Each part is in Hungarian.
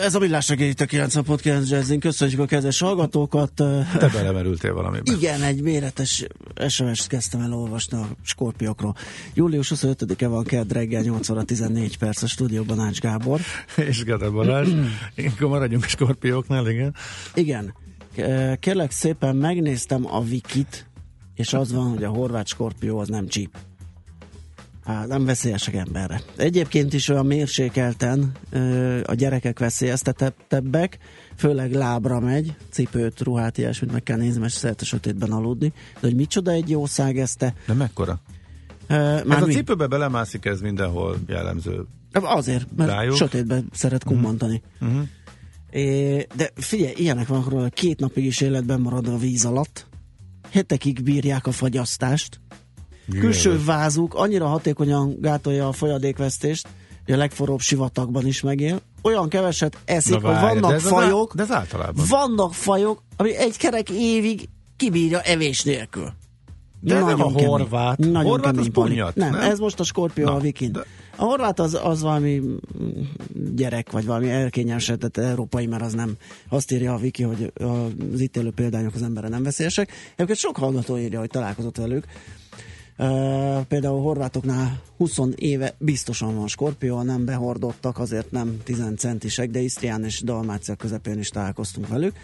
Ez a Millás reggeli, a 90.9 Jazzin. Köszönjük a kedves hallgatókat. Te belemerültél valamiben. Igen, egy méretes SMS-t kezdtem el olvasni a skorpiokról. Július 25-e van kedd reggel 8 óra 14 perc a stúdióban Ács Gábor. És Gede Balázs. Akkor maradjunk a skorpióknál, igen. Igen. Kérlek szépen megnéztem a wikit, és az van, hogy a horvát skorpió az nem csíp. Hát nem veszélyesek emberre. Egyébként is olyan mérsékelten a gyerekek veszélyeztetettebbek, főleg lábra megy, cipőt, ruhát, ilyesmit meg kell nézni, mert szeret a sötétben aludni. De hogy micsoda egy jószág ezt. De mekkora? Uh, már hát a mi? cipőbe belemászik ez mindenhol jellemző. Azért, mert rájuk. sötétben szeret mhm. kummantani. Uh-huh. Uh-huh. É, de figyelj, ilyenek van, hogy két napig is életben marad a víz alatt, hetekig bírják a fagyasztást, külső vázuk annyira hatékonyan gátolja a folyadékvesztést, hogy a legforróbb sivatagban is megél. Olyan keveset eszik, hogy vannak de fajok, de ez általában. vannak fajok, ami egy kerek évig kibírja evés nélkül. De nagyon nem a kemény, horvát. Nagyon horvát az punyat, nem, nem, ez most a skorpió a vikin. De... A horvát az, az valami gyerek, vagy valami elkényelmesedett európai, mert az nem azt írja a Viki, hogy az itt élő példányok az emberre nem veszélyesek. Egyébként sok hallgató írja, hogy találkozott velük. Például a horvátoknál 20 éve biztosan van skorpió, nem behordottak, azért nem 10 centisek, de Isztrián és Dalmácia közepén is találkoztunk velük.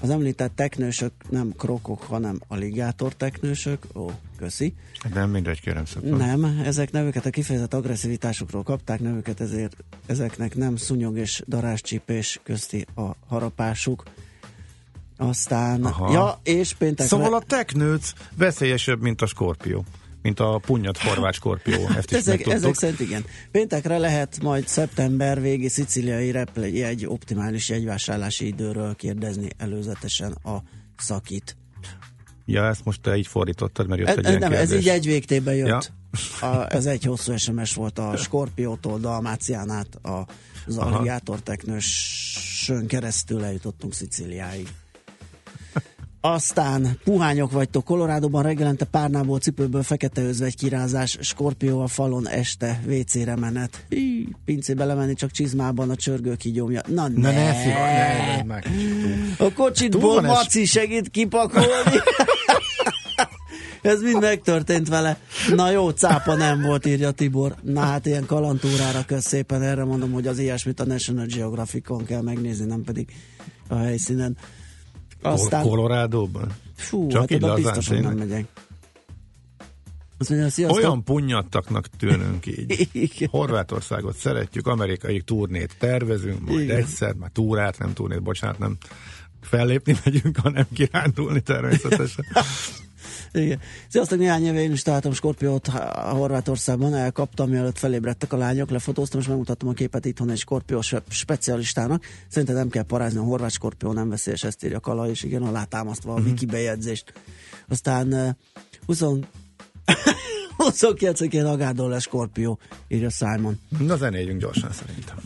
Az említett teknősök nem krokok, hanem aligátor teknősök. Ó, köszi. Nem mindegy, kérem szépen. Nem, ezek nevüket a kifejezett agresszivitásukról kapták, nevüket ezért ezeknek nem szúnyog és daráscsípés közti a harapásuk. Aztán, Aha. ja, és péntekre... Szóval a teknőc veszélyesebb, mint a skorpió mint a punyat horvát skorpió. Ezt is ezek, ezek szerint igen. Péntekre lehet majd szeptember végi szicíliai egy optimális jegyvásárlási időről kérdezni előzetesen a szakit. Ja, ezt most te így fordítottad, mert jött egy e, Nem, kérdés. ez így egy végtében jött. Ja. A, ez egy hosszú SMS volt a Skorpiótól Dalmácián át az Alligátor teknősön keresztül eljutottunk Szicíliáig. Aztán puhányok vagytok Kolorádóban reggelente párnából, cipőből fekete özvegy kirázás, skorpió a falon este, WC-re menet. Hí, pincébe lemenni csak csizmában a csörgő kigyomja. Na, ne, ne, ne, ne, ne, A kocsitból Maci segít kipakolni. Ez mind megtörtént vele. Na jó, cápa nem volt, írja Tibor. Na hát ilyen kalantúrára kösz szépen, erre mondom, hogy az ilyesmit a National Geographicon kell megnézni, nem pedig a helyszínen. Aztán... Colorado-ban? Fú, Csak hát így oda biztos, hogy nem megyek. Azt mondja, Olyan punyattaknak tűnünk így. Igen. Horvátországot szeretjük, amerikai turnét tervezünk, majd Igen. egyszer, már túrát, nem turnét, bocsánat, nem fellépni megyünk, hanem kirándulni természetesen. Igen. Sziasztok, néhány éve én is találtam Skorpiót a Horvátországban, elkaptam, mielőtt felébredtek a lányok, lefotóztam, és megmutattam a képet itthon egy Skorpió specialistának. Szerintem nem kell parázni, a horvát Skorpió nem veszélyes, ezt írja Kala, és igen, alátámasztva a uh-huh. wiki bejegyzést. Aztán 20 29-én Agádól lesz Skorpió, írja Simon. Na zenéljünk gyorsan szerintem.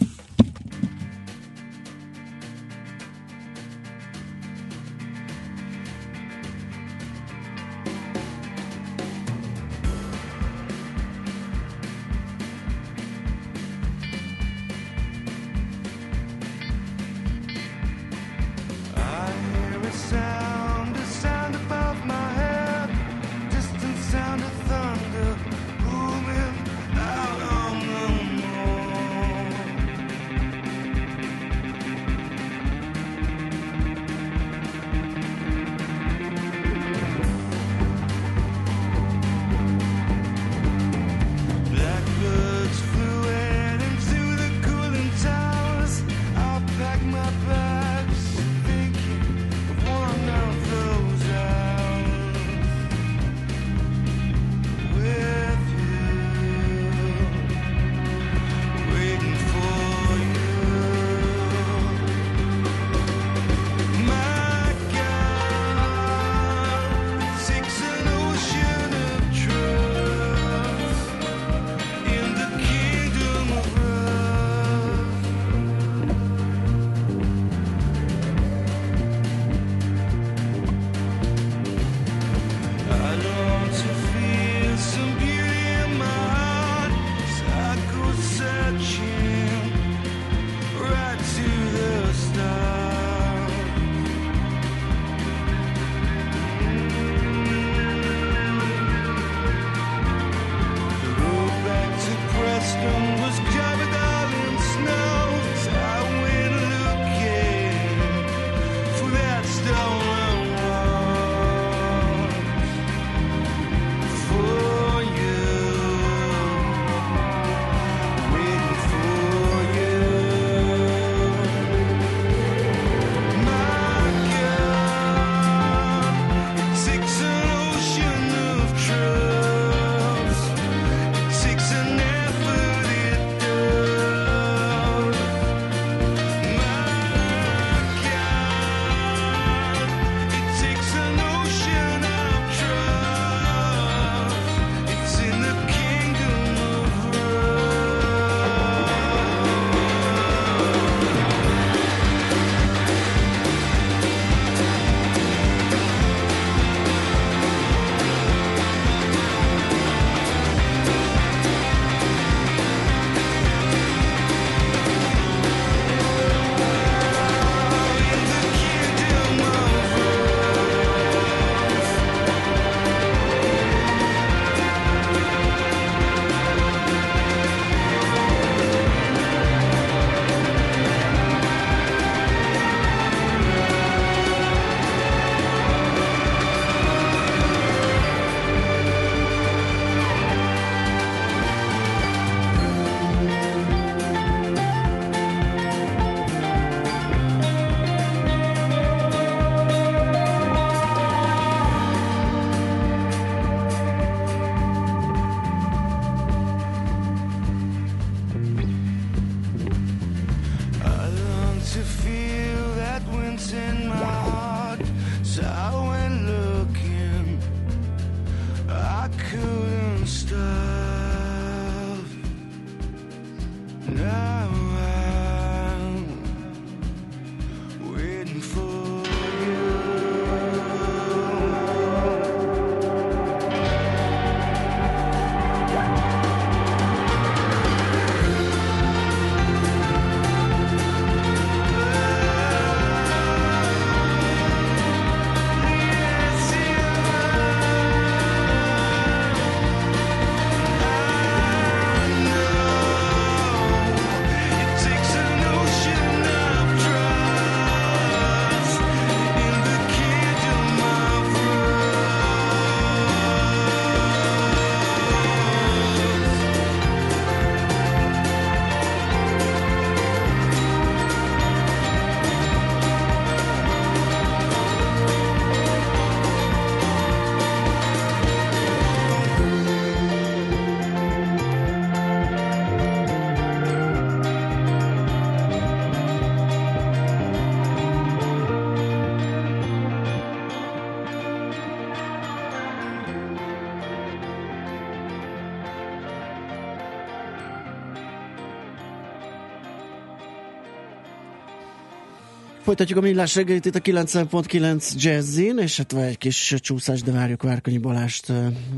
Folytatjuk a millás reggelit itt a 90.9 Jazzin, és hát vagy egy kis csúszás, de várjuk Várkonyi Balást,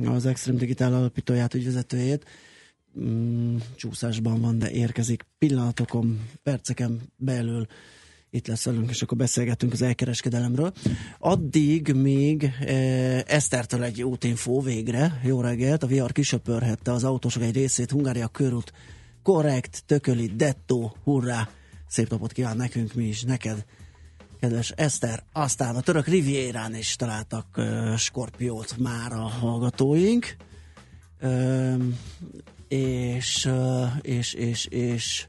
az Extreme Digital alapítóját, ügyvezetőjét. Mm, csúszásban van, de érkezik pillanatokon, perceken belül itt lesz velünk, és akkor beszélgetünk az elkereskedelemről. Addig még e, Esztertől egy útinfó végre, jó reggelt, a VR kisöpörhette az autósok egy részét, Hungária körút, korrekt, tököli, dettó, hurrá, szép napot kíván nekünk mi is, neked, kedves Eszter. Aztán a török Rivierán is találtak uh, Skorpiót már a hallgatóink. Uh, és, uh, és, és, és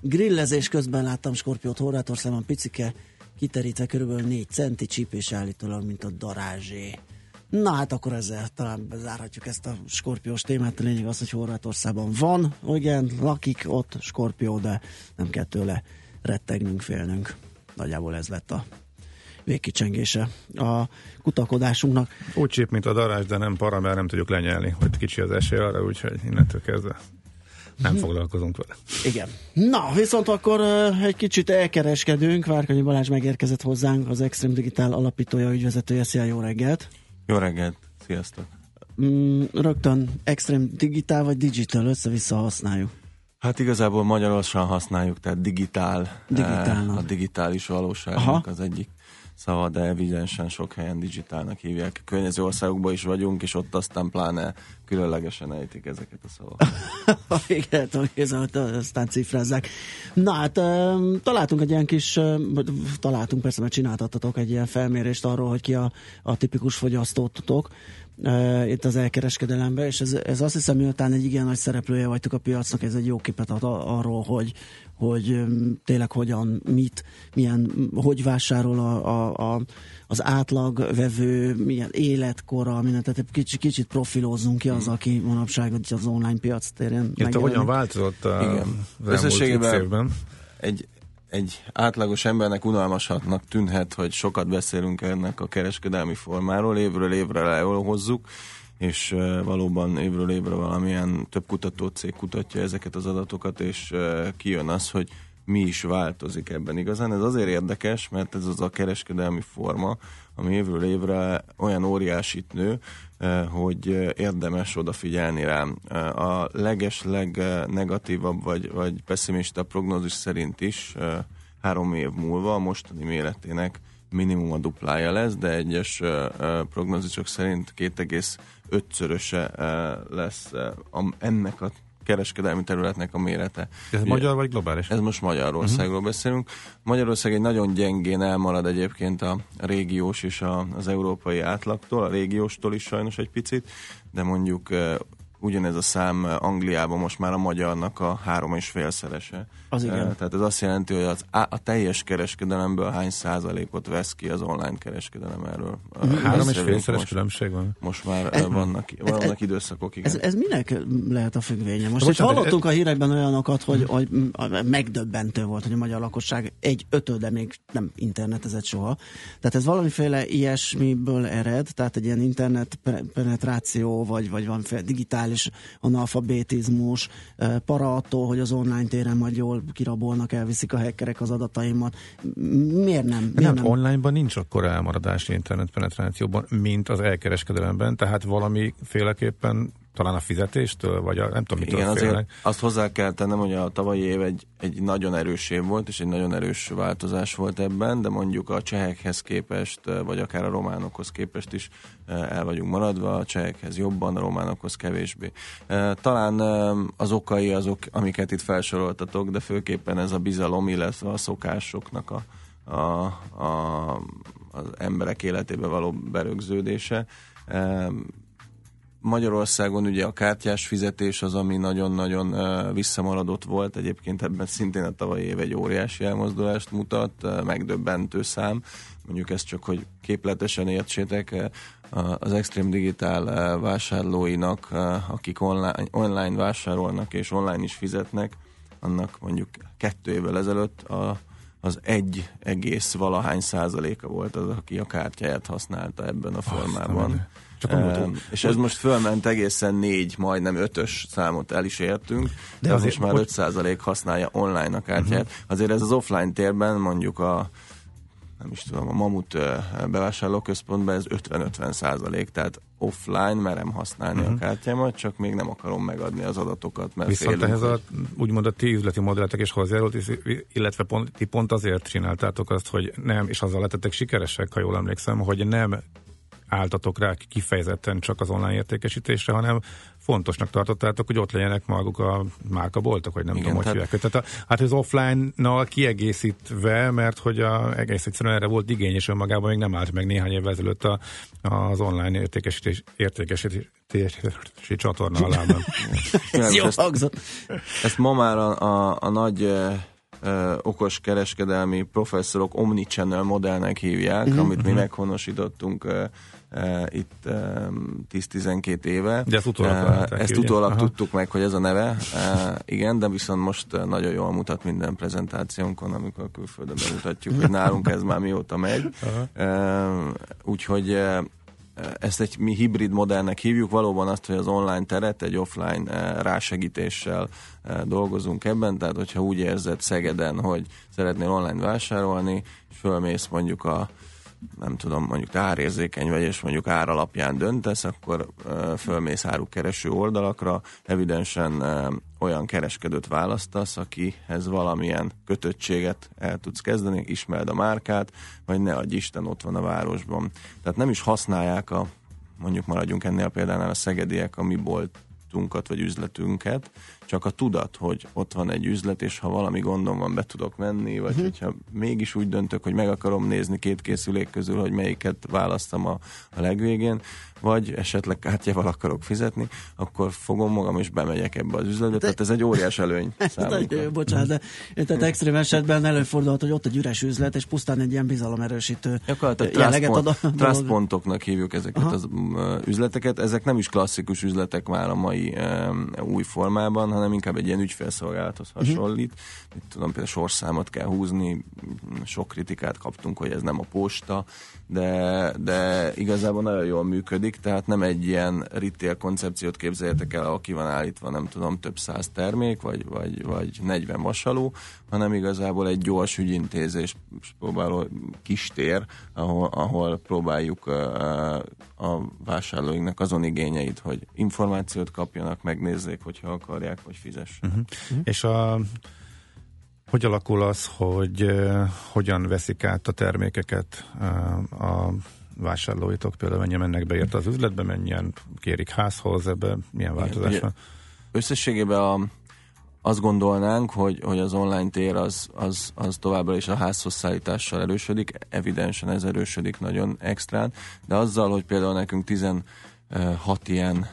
grillezés közben láttam Skorpiót Horvátországban picike, kiterítve körülbelül 4 centi csípés állítólag, mint a darázsé. Na hát akkor ezzel talán bezárhatjuk ezt a skorpiós témát. A lényeg az, hogy Horvátországban van, igen, lakik ott skorpió, de nem kell tőle rettegnünk, félnünk. Nagyjából ez lett a végkicsengése a kutakodásunknak. Úgy csíp, mint a darázs, de nem para, mert nem tudjuk lenyelni, hogy kicsi az esély arra, úgyhogy innentől kezdve nem mhm. foglalkozunk vele. Igen. Na, viszont akkor uh, egy kicsit elkereskedünk. Várkanyi Balázs megérkezett hozzánk, az Extreme Digital alapítója, ügyvezetője. Szia, jó reggelt! Jó reggelt, sziasztok! Mm, rögtön Extreme Digital vagy Digital, össze-vissza használjuk. Hát igazából magyarosan használjuk, tehát digitál. Digitálnak. A digitális valóságnak Aha. az egyik szava, de evidensen sok helyen digitálnak hívják. A környező országokban is vagyunk, és ott aztán pláne különlegesen ejtik ezeket a szavakat. Igen, aztán cifrázzák. Na hát találtunk egy ilyen kis, találtunk persze, mert csináltatok egy ilyen felmérést arról, hogy ki a, a tipikus fogyasztótotok uh, itt az elkereskedelemben, és ez, ez azt hiszem, miután egy igen nagy szereplője vagytok a piacnak, ez egy jó képet ad arról, hogy, hogy tényleg hogyan, mit, milyen, hogy vásárol a, a, a, az átlag vevő, milyen életkora, mindent, tehát kicsit, kicsit profilózzunk ki az, hmm. aki manapság az online piac térén Itt hogyan változott a, Igen. az elmúlt évben? Egy, egy átlagos embernek unalmasatnak tűnhet, hogy sokat beszélünk ennek a kereskedelmi formáról, évről évre lehozzuk, és valóban évről évre valamilyen több kutatócég kutatja ezeket az adatokat, és kijön az, hogy mi is változik ebben igazán. Ez azért érdekes, mert ez az a kereskedelmi forma, ami évről évre olyan óriásit nő, hogy érdemes odafigyelni rá. A leges, legnegatívabb vagy, vagy pessimista prognózis szerint is három év múlva a mostani méretének minimum a duplája lesz, de egyes prognózisok szerint 2,5-szöröse lesz ennek a kereskedelmi területnek a mérete. Ez Ugye, magyar vagy globális? Ez most Magyarországról uh-huh. beszélünk. Magyarország egy nagyon gyengén elmarad egyébként a régiós és a, az európai átlagtól, a régióstól is sajnos egy picit, de mondjuk ugyanez a szám Angliában most már a magyarnak a három és félszerese. Az igen. Tehát ez azt jelenti, hogy az, a teljes kereskedelemből hány százalékot vesz ki az online kereskedelem erről. Három és félszeres különbség van? Most már ez, vannak, vannak ez, időszakok, igen. Ez, ez minek lehet a függvénye? Most, most hallottunk a hírekben olyanokat, hogy, hogy megdöbbentő volt, hogy a magyar lakosság egy ötöde még nem internetezett soha. Tehát ez valamiféle ilyesmiből ered, tehát egy ilyen internet penetráció, vagy, vagy valamiféle digitális analfabetizmus, para attól, hogy az online téren majd jól kirabolnak, elviszik a hackerek az adataimat. Miért nem? Miért nem, nem? Onlineban nincs akkor elmaradás internetpenetrációban, mint az elkereskedelemben, tehát valamiféleképpen talán a fizetéstől, vagy a, nem tudom, mitől Igen, félnek. azért azt hozzá kell tennem, hogy a tavalyi év egy, egy nagyon erős év volt, és egy nagyon erős változás volt ebben, de mondjuk a csehekhez képest, vagy akár a románokhoz képest is el vagyunk maradva, a csehekhez jobban, a románokhoz kevésbé. Talán az okai azok, amiket itt felsoroltatok, de főképpen ez a bizalom, illetve a szokásoknak a, a, a, az emberek életébe való berögződése Magyarországon ugye a kártyás fizetés az, ami nagyon-nagyon visszamaradott volt. Egyébként ebben szintén a tavalyi év egy óriási elmozdulást mutat, megdöbbentő szám. Mondjuk ezt csak, hogy képletesen értsétek, az Extreme Digital uh, vásárlóinak, akik online, online vásárolnak és online is fizetnek, annak mondjuk kettő évvel ezelőtt a az egy egész valahány százaléka volt az, aki a kártyáját használta ebben a formában. Aztán, csak a és ez most fölment egészen négy, majdnem ötös számot el is értünk, de, de azért most már 5% használja online a kártyát. Uh-huh. Azért ez az offline térben mondjuk a nem is tudom, a Mamut bevásárlóközpontban ez 50-50 százalék, tehát offline merem használni uh-huh. a kártyámat, csak még nem akarom megadni az adatokat, mert Viszont félünk, ehhez a, úgymond a ti üzleti modelletek is hozzájárult, illetve pont, ti pont azért csináltátok azt, hogy nem, és azzal lettetek sikeresek, ha jól emlékszem, hogy nem álltatok rá kifejezetten csak az online értékesítésre, hanem fontosnak tartottátok, hogy ott legyenek maguk a márkaboltok, vagy nem Igen, tudom, hogy tehát... Tehát a, hát az offline-nal kiegészítve, mert hogy a, egész egyszerűen erre volt igény, és önmagában még nem állt meg néhány évvel ezelőtt a, az online értékesítés, értékesítési csatorna alában. Ez jó hangzott. Ezt ma már a, a, a nagy ö, okos kereskedelmi professzorok omnichannel modellnek hívják, uh-huh, amit mi uh-huh. meghonosítottunk ö, itt uh, 10-12 éve. De ezt utólag, uh, ezt utólag tudtuk meg, hogy ez a neve. Uh, igen, de viszont most nagyon jól mutat minden prezentációnkon, amikor külföldön bemutatjuk, hogy nálunk ez már mióta megy. Úgyhogy ezt egy mi hibrid modellnek hívjuk, valóban azt, hogy az online teret egy offline rásegítéssel dolgozunk ebben, tehát hogyha úgy érzed Szegeden, hogy szeretnél online vásárolni, és fölmész mondjuk a nem tudom, mondjuk te árérzékeny vagy, és mondjuk ár alapján döntesz, akkor fölmész árukereső oldalakra, evidensen olyan kereskedőt választasz, akihez valamilyen kötöttséget el tudsz kezdeni, ismerd a márkát, vagy ne adj Isten, ott van a városban. Tehát nem is használják a, mondjuk maradjunk ennél a példánál a szegediek a mi boltunkat vagy üzletünket, csak a tudat, hogy ott van egy üzlet, és ha valami gondom van, be tudok menni, vagy uh-huh. hogyha mégis úgy döntök, hogy meg akarom nézni két készülék közül, hogy melyiket választom a, a legvégén, vagy esetleg kártyával akarok fizetni, akkor fogom magam és bemegyek ebbe az üzletbe, de, tehát ez egy óriás előny számunkra. Bocsánat, de tehát extrém esetben előfordulhat, hogy ott egy üres üzlet, és pusztán egy ilyen bizalomerősítő jelleget ad a trust pontoknak hívjuk ezeket Aha. az üzleteket. Ezek nem is klasszikus üzletek már a mai um, új formában, hanem inkább egy ilyen ügyfélszolgálathoz mhm. hasonlít. Uh-huh. Itt tudom, például sorszámot kell húzni, sok kritikát kaptunk, hogy ez nem a posta, de, de igazából nagyon jól működik, tehát nem egy ilyen retail koncepciót képzeljetek el, aki van állítva, nem tudom, több száz termék, vagy, vagy, vagy 40 vasaló, hanem igazából egy gyors ügyintézés próbáló kis tér, ahol, ahol próbáljuk a, a vásárlóinknak azon igényeit, hogy információt kapjanak, megnézzék, hogyha akarják, vagy fizessenek. Uh-huh. Uh-huh. És a hogy alakul az, hogy hogyan veszik át a termékeket a vásárlóitok, például mennyien mennek be érte az üzletbe, mennyien kérik házhoz, ebbe milyen változás van? Összességében a, azt gondolnánk, hogy, hogy az online tér az, az, az továbbra is a házhoz szállítással erősödik, evidensen ez erősödik nagyon extrán, de azzal, hogy például nekünk 16 ilyen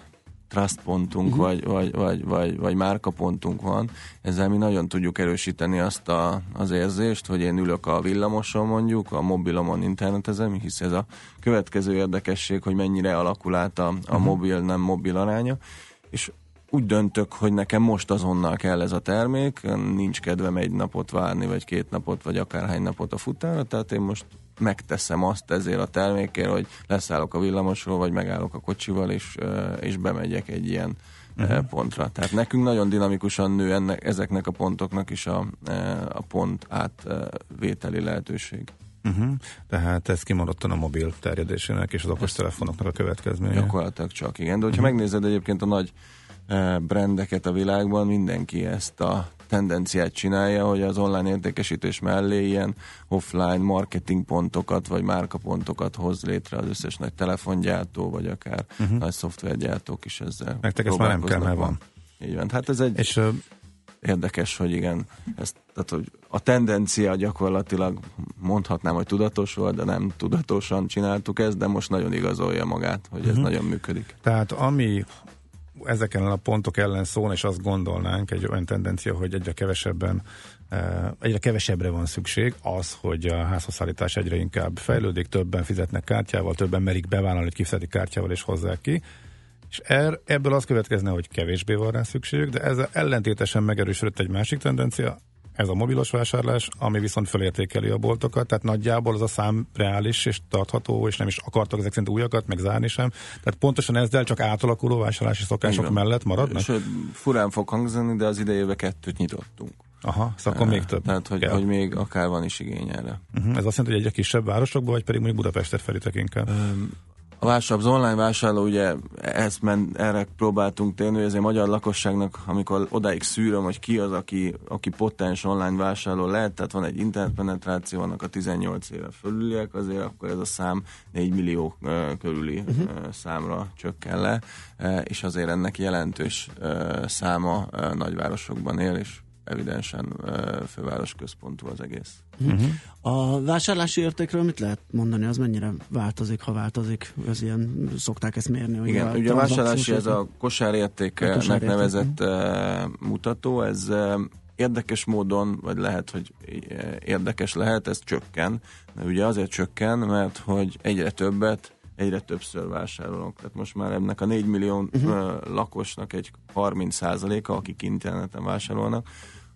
trust pontunk, uh-huh. vagy, vagy, vagy, vagy, vagy márkapontunk van, ezzel mi nagyon tudjuk erősíteni azt a, az érzést, hogy én ülök a villamoson mondjuk, a mobilomon internetezem, hisz ez a következő érdekesség, hogy mennyire alakul át a, a uh-huh. mobil-nem mobil aránya, és úgy döntök, hogy nekem most azonnal kell ez a termék, nincs kedvem egy napot várni, vagy két napot, vagy akárhány napot a futára, tehát én most megteszem azt ezért a termékért, hogy leszállok a villamosról, vagy megállok a kocsival, és, és bemegyek egy ilyen uh-huh. pontra. Tehát nekünk nagyon dinamikusan nő ennek, ezeknek a pontoknak is a, a pont átvételi lehetőség. Uh-huh. Tehát ez kimondottan a mobil terjedésének és az okostelefonoknak a következménye. Gyakorlatilag csak, igen. De hogyha uh-huh. megnézed egyébként a nagy brendeket a világban, mindenki ezt a tendenciát csinálja, hogy az online értékesítés mellé ilyen offline marketing pontokat, vagy márkapontokat hoz létre az összes nagy telefongyártó, vagy akár uh-huh. nagy szoftvergyártók is ezzel Nektek ez már nem kell, mert van. Így van. Hát ez egy És, érdekes, hogy igen, ez, tehát, hogy a tendencia gyakorlatilag mondhatnám, hogy tudatos volt, de nem tudatosan csináltuk ezt, de most nagyon igazolja magát, hogy ez uh-huh. nagyon működik. Tehát ami ezeken a pontok ellen szól, és azt gondolnánk, egy olyan tendencia, hogy egyre kevesebben eh, egyre kevesebbre van szükség, az, hogy a házhozszállítás egyre inkább fejlődik, többen fizetnek kártyával, többen merik bevállalni, hogy kifizetik kártyával és hozzák ki, és er, ebből az következne, hogy kevésbé van rá szükség, de ez ellentétesen megerősödött egy másik tendencia, ez a mobilos vásárlás, ami viszont fölértékeli a boltokat, tehát nagyjából az a szám reális és tartható, és nem is akartak ezek szerint újakat, meg zárni sem. Tehát pontosan ezzel csak átalakuló vásárlási szokások Igen. mellett maradnak? Sőt, furán fog hangzani, de az idejében kettőt nyitottunk. Aha, szóval akkor még több. Tehát, hogy, hogy még akár van is igény erre. Uh-huh. Ez azt jelenti, hogy egyre kisebb városokban, vagy pedig mondjuk Budapestet felítek inkább? Um, a vásárló, az online vásárló, ugye ezt men, erre próbáltunk térni, hogy azért magyar lakosságnak, amikor odáig szűröm, hogy ki az, aki, aki potens online vásárló lehet, tehát van egy internetpenetráció, vannak a 18 éve fölüliek, azért akkor ez a szám 4 millió körüli uh, számra csökken le, és azért ennek jelentős száma nagyvárosokban él, és evidensen főváros központú az egész. Uh-huh. A vásárlási értékről mit lehet mondani? Az mennyire változik, ha változik? Ez ilyen, szokták ezt mérni? Hogy Igen, a ugye a vásárlási, ez a kosárértéknek nevezett uh, mutató, ez uh, érdekes módon, vagy lehet, hogy érdekes lehet, ez csökken. De ugye azért csökken, mert hogy egyre többet egyre többször vásárolunk. Tehát most már ennek a 4 millió uh-huh. lakosnak egy 30%-a, akik interneten vásárolnak,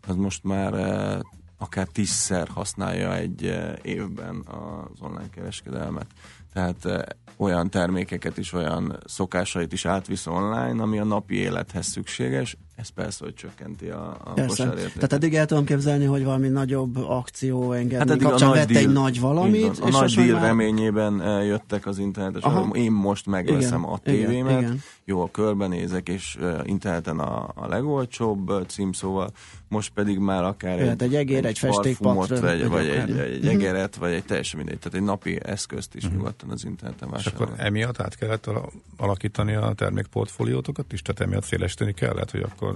az most már eh, akár tízszer használja egy eh, évben az online kereskedelmet. Tehát eh, olyan termékeket is, olyan szokásait is átvisz online, ami a napi élethez szükséges, ez persze, hogy csökkenti a, a Tehát eddig el tudom képzelni, hogy valami nagyobb akció engedni hát kapcsán a nagy vett deal, egy nagy valamit. A és nagy deal már... reményében eh, jöttek az internetes, Aha. én most megveszem igen, a tévémet, igen, igen. jó, a körbenézek, és uh, interneten a, a legolcsóbb uh, címszóval, most pedig már akár Jöhet egy, egy egér, egy, egy festékpatra, vagy, vagy egy, egy egeret, vagy egy teljesen mindegy, tehát egy napi eszközt is uh-huh. nyugodtan az interneten vásárolni. És akkor emiatt át kellett alakítani a termékportfóliótokat is, tehát emiatt szélesíteni kellett, hogy akkor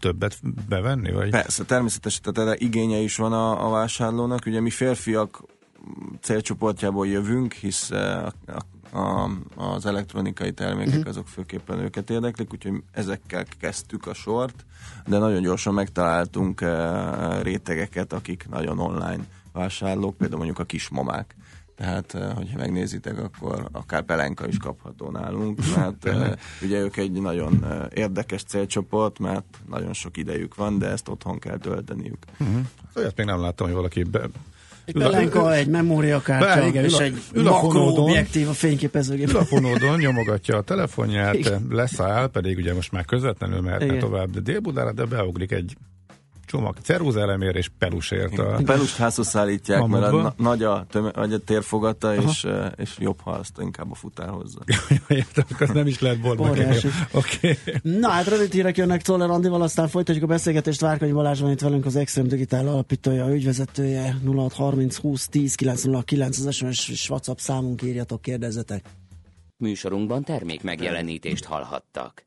többet bevenni? Vagy? Persze, természetesen, tehát erre igénye is van a, a vásárlónak. Ugye mi férfiak célcsoportjából jövünk, hisz a, a, a, az elektronikai termékek uh-huh. azok főképpen őket érdeklik, úgyhogy ezekkel kezdtük a sort, de nagyon gyorsan megtaláltunk rétegeket, akik nagyon online vásárlók, például mondjuk a kismamák tehát, eh, hogyha megnézitek, akkor akár pelenka is kapható nálunk, mert eh, ugye ők egy nagyon eh, érdekes célcsoport, mert nagyon sok idejük van, de ezt otthon kell tölteniük. Uh-huh. Olyat még nem láttam, hogy valaki be, egy pelenka, egy memóriakártya, igen, és egy makroobjektív a fényképezőgép. Ül a fonódon, nyomogatja a telefonját, igen. leszáll, pedig ugye most már közvetlenül mehetne tovább, de Dél-Budára, de beugrik egy csomag ceruzaelemér és pelusért. A... Pelust házhoz szállítják, a mert a nagy a, töme, a térfogata, és, uh, és jobb, ha azt inkább a futár hozza. Értem, akkor nem is lehet boltba okay. Na hát rövid hírek jönnek Czoller Andival, aztán folytatjuk a beszélgetést. Várkonyi Balázs van itt velünk, az Extreme Digital alapítója, ügyvezetője 0630 20 10 909 az SMS és WhatsApp számunk írjatok, kérdezzetek. Műsorunkban termék megjelenítést hallhattak.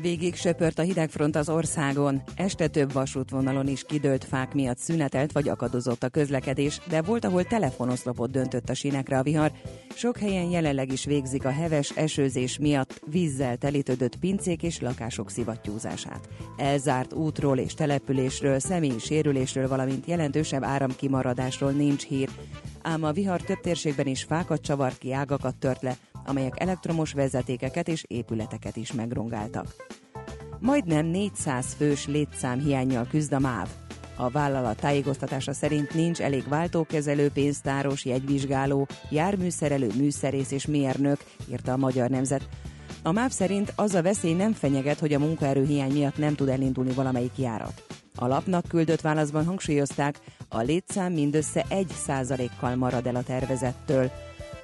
Végig söpört a hidegfront az országon. Este több vasútvonalon is kidőlt fák miatt szünetelt vagy akadozott a közlekedés, de volt, ahol telefonoszlopot döntött a sinekre a vihar. Sok helyen jelenleg is végzik a heves esőzés miatt vízzel telítődött pincék és lakások szivattyúzását. Elzárt útról és településről, személyi sérülésről, valamint jelentősebb áramkimaradásról nincs hír ám a vihar több térségben is fákat csavart ki, ágakat tört le, amelyek elektromos vezetékeket és épületeket is megrongáltak. Majdnem 400 fős létszám hiányjal küzd a MÁV. A vállalat tájékoztatása szerint nincs elég váltókezelő, pénztáros, jegyvizsgáló, járműszerelő, műszerész és mérnök, írta a Magyar Nemzet. A MÁV szerint az a veszély nem fenyeget, hogy a munkaerőhiány miatt nem tud elindulni valamelyik járat. A lapnak küldött válaszban hangsúlyozták, a létszám mindössze 1%-kal marad el a tervezettől.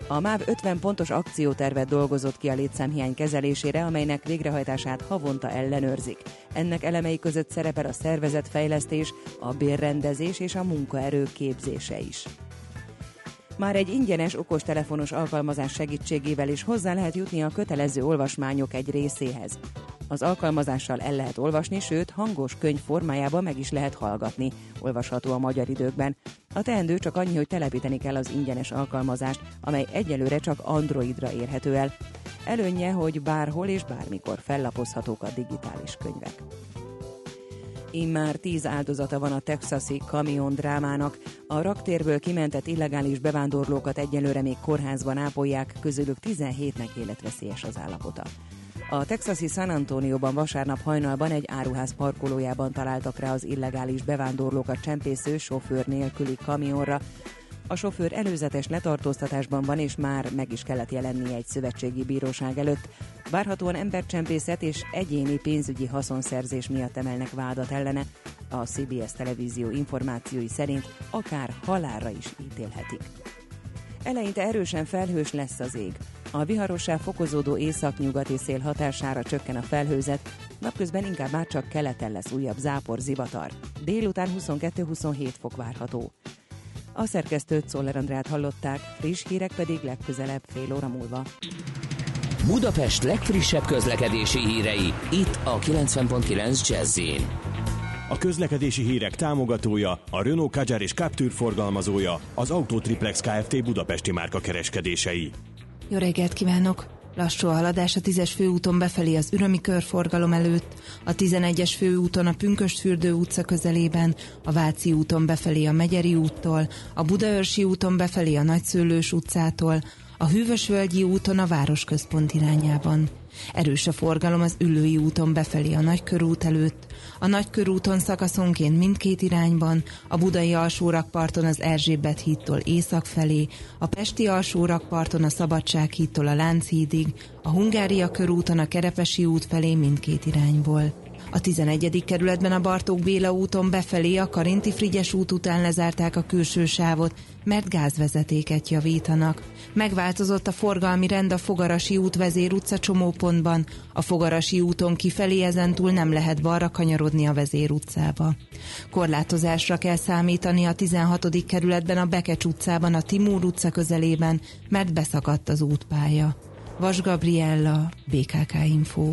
A MÁV 50 pontos akciótervet dolgozott ki a létszámhiány kezelésére, amelynek végrehajtását havonta ellenőrzik. Ennek elemei között szerepel a szervezetfejlesztés, a bérrendezés és a munkaerő képzése is. Már egy ingyenes okostelefonos alkalmazás segítségével is hozzá lehet jutni a kötelező olvasmányok egy részéhez. Az alkalmazással el lehet olvasni, sőt hangos könyv formájában meg is lehet hallgatni, olvasható a magyar időkben. A teendő csak annyi, hogy telepíteni kell az ingyenes alkalmazást, amely egyelőre csak Androidra érhető el. Előnye, hogy bárhol és bármikor fellapozhatók a digitális könyvek. Immár tíz áldozata van a texasi kamion drámának. A raktérből kimentett illegális bevándorlókat egyelőre még kórházban ápolják, közülük 17-nek életveszélyes az állapota. A texasi San Antonióban vasárnap hajnalban egy áruház parkolójában találtak rá az illegális bevándorlókat csempésző sofőr nélküli kamionra. A sofőr előzetes letartóztatásban van, és már meg is kellett jelennie egy szövetségi bíróság előtt. Várhatóan embercsempészet és egyéni pénzügyi haszonszerzés miatt emelnek vádat ellene. A CBS televízió információi szerint akár halálra is ítélhetik. Eleinte erősen felhős lesz az ég. A viharossá fokozódó északnyugati szél hatására csökken a felhőzet, napközben inkább már csak keleten lesz újabb zápor zivatar. Délután 22-27 fok várható. A szerkesztőt Szoller Andrát hallották, friss hírek pedig legközelebb fél óra múlva. Budapest legfrissebb közlekedési hírei, itt a 90.9 jazz A közlekedési hírek támogatója, a Renault Kadjar és Captur forgalmazója, az Autotriplex Kft. Budapesti márka kereskedései. Jó reggelt kívánok! Lassú a haladás a 10-es főúton befelé az Ürömi körforgalom előtt, a 11-es főúton a Pünköstfürdő utca közelében, a Váci úton befelé a Megyeri úttól, a Budaörsi úton befelé a Nagyszőlős utcától, a Hűvösvölgyi úton a városközpont irányában. Erős a forgalom az Üllői úton befelé a Nagykörút előtt, a Nagykörúton szakaszonként mindkét irányban, a Budai alsórakparton az Erzsébet hídtól észak felé, a Pesti alsórakparton a Szabadság hídtól a Lánchídig, a Hungária körúton a Kerepesi út felé mindkét irányból. A 11. kerületben a Bartók Béla úton befelé a Karinti Frigyes út után lezárták a külső sávot, mert gázvezetéket javítanak. Megváltozott a forgalmi rend a Fogarasi út vezér utca csomópontban, a Fogarasi úton kifelé ezentúl nem lehet balra kanyarodni a vezér utcába. Korlátozásra kell számítani a 16. kerületben a Bekecs utcában a Timúr utca közelében, mert beszakadt az útpálya. Vas Gabriella, BKK Info.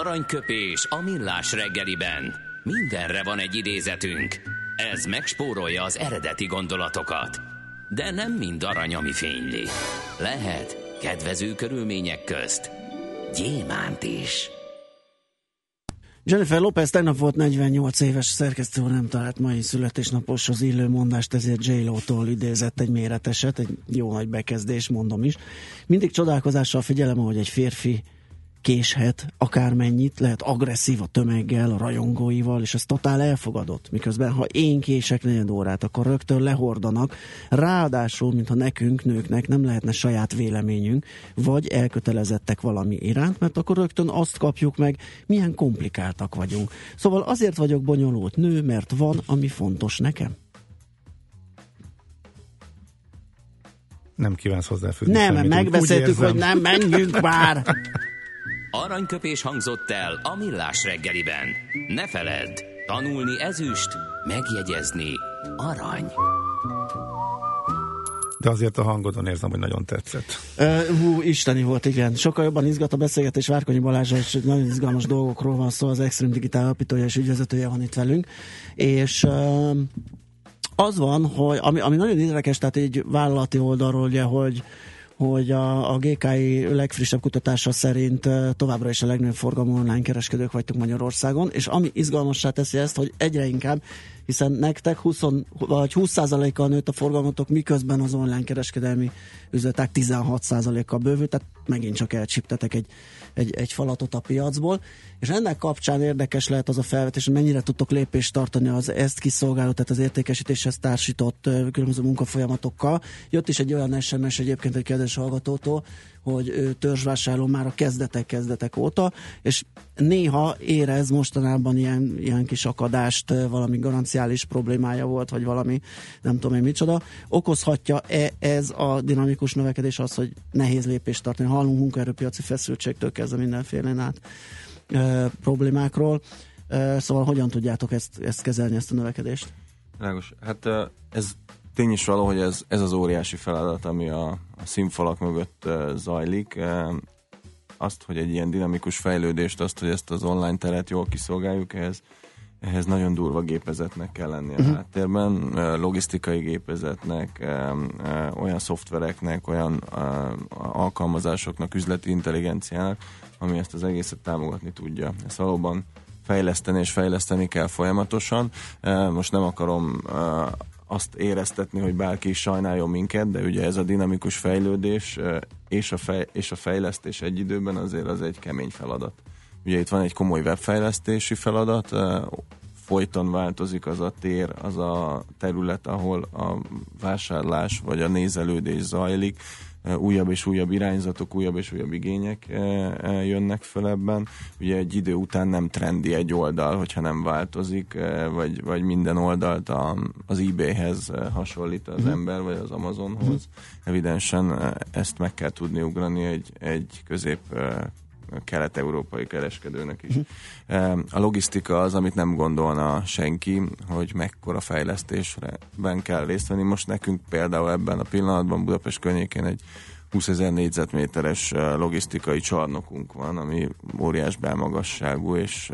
Aranyköpés a millás reggeliben. Mindenre van egy idézetünk. Ez megspórolja az eredeti gondolatokat. De nem mind arany, ami fényli. Lehet kedvező körülmények közt gyémánt is. Jennifer Lopez tegnap volt 48 éves szerkesztő, nem talált mai születésnaposhoz illő mondást, ezért j tól idézett egy méreteset, egy jó nagy bekezdés, mondom is. Mindig csodálkozással figyelem, hogy egy férfi késhet akármennyit, lehet agresszív a tömeggel, a rajongóival, és ez totál elfogadott. Miközben, ha én kések negyed órát, akkor rögtön lehordanak, ráadásul, mintha nekünk, nőknek nem lehetne saját véleményünk, vagy elkötelezettek valami iránt, mert akkor rögtön azt kapjuk meg, milyen komplikáltak vagyunk. Szóval azért vagyok bonyolult nő, mert van, ami fontos nekem. Nem kívánsz hozzáfűzni Nem, megbeszéltük, hogy nem, menjünk már! Aranyköpés hangzott el a millás reggeliben. Ne feledd, tanulni ezüst, megjegyezni arany. De azért a hangodon érzem, hogy nagyon tetszett. Uh, hú, isteni volt, igen. Sokkal jobban izgat a beszélgetés Várkonyi Balázsa, és nagyon izgalmas dolgokról van szó, az Extreme Digital alapítója és ügyvezetője van itt velünk. És uh, az van, hogy ami, ami nagyon érdekes, tehát egy vállalati oldalról, ugye, hogy hogy a, a GKI legfrissebb kutatása szerint továbbra is a legnagyobb forgalmú online kereskedők vagytok Magyarországon, és ami izgalmassá teszi ezt, hogy egyre inkább, hiszen nektek 20, vagy 20%-kal nőtt a forgalmatok, miközben az online kereskedelmi üzletek 16%-kal bővült, tehát megint csak elcsiptetek egy egy, egy falatot a piacból, és ennek kapcsán érdekes lehet az a felvetés, hogy mennyire tudtok lépést tartani az ezt kiszolgáló, tehát az értékesítéshez társított különböző munkafolyamatokkal. Jött is egy olyan SMS egyébként egy kedves hallgatótól, hogy törzsvásárló már a kezdetek kezdetek óta, és néha érez mostanában ilyen, ilyen kis akadást, valami garanciális problémája volt, vagy valami nem tudom én micsoda. Okozhatja-e ez a dinamikus növekedés az, hogy nehéz lépést tartani? Hallunk munkaerőpiaci feszültségtől kezdve mindenféle át e, problémákról. E, szóval hogyan tudjátok ezt, ezt kezelni, ezt a növekedést? Lágos. Hát ez tény is való, hogy ez, ez az óriási feladat, ami a, a színfalak mögött zajlik. Azt, hogy egy ilyen dinamikus fejlődést, azt, hogy ezt az online teret jól kiszolgáljuk, ehhez, ehhez nagyon durva gépezetnek kell lenni a uh-huh. háttérben, logisztikai gépezetnek, olyan szoftvereknek, olyan alkalmazásoknak, üzleti intelligenciának, ami ezt az egészet támogatni tudja. Ez valóban fejleszteni és fejleszteni kell folyamatosan. Most nem akarom azt éreztetni, hogy bárki is sajnáljon minket, de ugye ez a dinamikus fejlődés és a, fej, és a fejlesztés egy időben azért az egy kemény feladat. Ugye itt van egy komoly webfejlesztési feladat, folyton változik az a tér, az a terület, ahol a vásárlás vagy a nézelődés zajlik, újabb és újabb irányzatok, újabb és újabb igények jönnek fel ebben. Ugye egy idő után nem trendi egy oldal, hogyha nem változik, vagy, vagy minden oldalt a, az eBay-hez hasonlít az mm. ember, vagy az Amazonhoz. Mm. Evidensen ezt meg kell tudni ugrani egy, egy közép kelet-európai kereskedőnek is. Uh-huh. A logisztika az, amit nem gondolna senki, hogy mekkora fejlesztésben kell részt venni. Most nekünk például ebben a pillanatban Budapest környékén egy 20 ezer négyzetméteres logisztikai csarnokunk van, ami óriás belmagasságú, és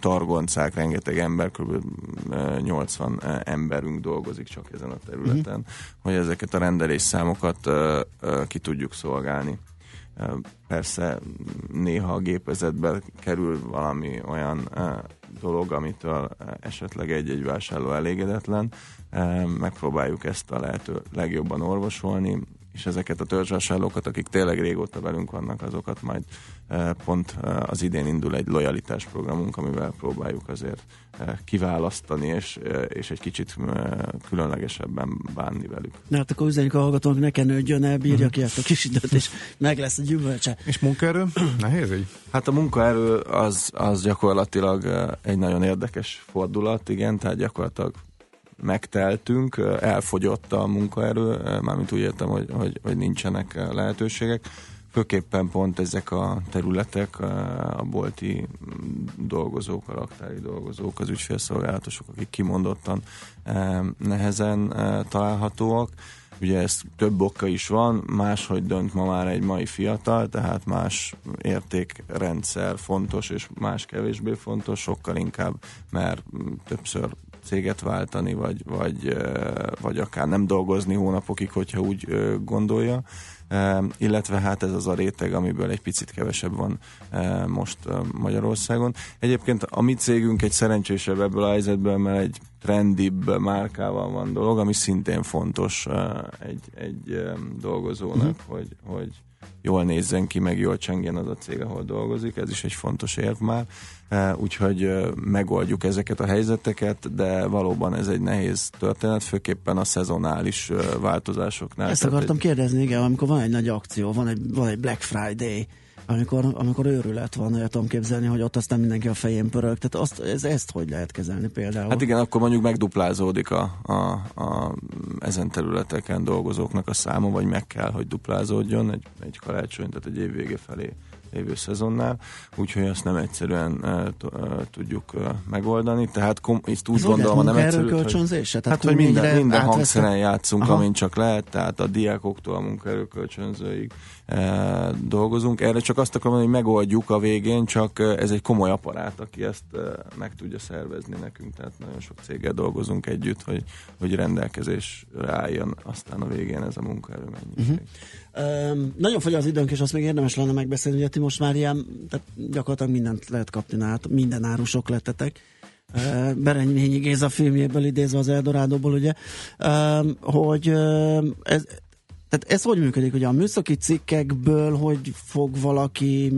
targoncák, rengeteg ember, kb. 80 emberünk dolgozik csak ezen a területen, uh-huh. hogy ezeket a rendelés számokat ki tudjuk szolgálni. Persze néha a gépezetbe kerül valami olyan dolog, amitől esetleg egy-egy vásárló elégedetlen. Megpróbáljuk ezt a lehető legjobban orvosolni, és ezeket a törzsvásárlókat, akik tényleg régóta velünk vannak, azokat majd pont az idén indul egy lojalitás programunk, amivel próbáljuk azért kiválasztani, és, és egy kicsit különlegesebben bánni velük. Na hát akkor üzenjük a hallgatónak, ne kenődjön el, bírja ki ezt a kis időt, és meg lesz a gyümölcse. És munkaerő? Nehéz így? Hát a munkaerő az, az gyakorlatilag egy nagyon érdekes fordulat, igen, tehát gyakorlatilag megteltünk, elfogyott a munkaerő, mármint úgy értem, hogy, hogy, hogy nincsenek lehetőségek. Főképpen pont ezek a területek, a bolti dolgozók, a raktári dolgozók, az ügyfélszolgálatosok, akik kimondottan nehezen találhatóak. Ugye ez több oka is van, máshogy dönt ma már egy mai fiatal, tehát más értékrendszer fontos, és más kevésbé fontos, sokkal inkább, mert többször céget váltani, vagy, vagy, vagy akár nem dolgozni hónapokig, hogyha úgy gondolja. Illetve hát ez az a réteg, amiből egy picit kevesebb van most Magyarországon. Egyébként a mi cégünk egy szerencsésebb ebből a helyzetből, mert egy trendibb márkával van dolog, ami szintén fontos egy, egy dolgozónak, uh-huh. hogy, hogy jól nézzen ki, meg jól csengjen az a cég, ahol dolgozik, ez is egy fontos érv már, e, úgyhogy e, megoldjuk ezeket a helyzeteket, de valóban ez egy nehéz történet, főképpen a szezonális e, változásoknál. Ezt akartam egy... kérdezni, igen, amikor van egy nagy akció, van egy, van egy Black Friday, amikor, amikor őrület van, el tudom képzelni, hogy ott aztán mindenki a fején pörög. Tehát azt, ez, ezt hogy lehet kezelni például? Hát igen, akkor mondjuk megduplázódik a, a, a ezen területeken dolgozóknak a száma, vagy meg kell, hogy duplázódjon egy, egy karácsony, tehát egy év vége felé lévő szezonnál, úgyhogy azt nem egyszerűen tudjuk megoldani. Tehát kom- itt úgy gondolom, nem egyszerű, hogy, hát, hogy minden, minden hangszeren játszunk, Aha. amint csak lehet, tehát a diákoktól a munkaerőkölcsönzőig e, dolgozunk. Erre csak azt akarom hogy megoldjuk a végén, csak ez egy komoly aparát, aki ezt e, meg tudja szervezni nekünk, tehát nagyon sok céggel dolgozunk együtt, hogy, hogy rendelkezésre álljon aztán a végén ez a munkaerő mennyiség. Uh-huh. Um, nagyon fogy az időnk, és azt még érdemes lenne megbeszélni, hogy ti most már ilyen, tehát gyakorlatilag mindent lehet kapni, hát minden árusok lettetek. Berényi Géza filmjéből idézve az Eldorádóból, ugye, hogy ez, tehát ez hogy működik, hogy a műszaki cikkekből hogy fog valaki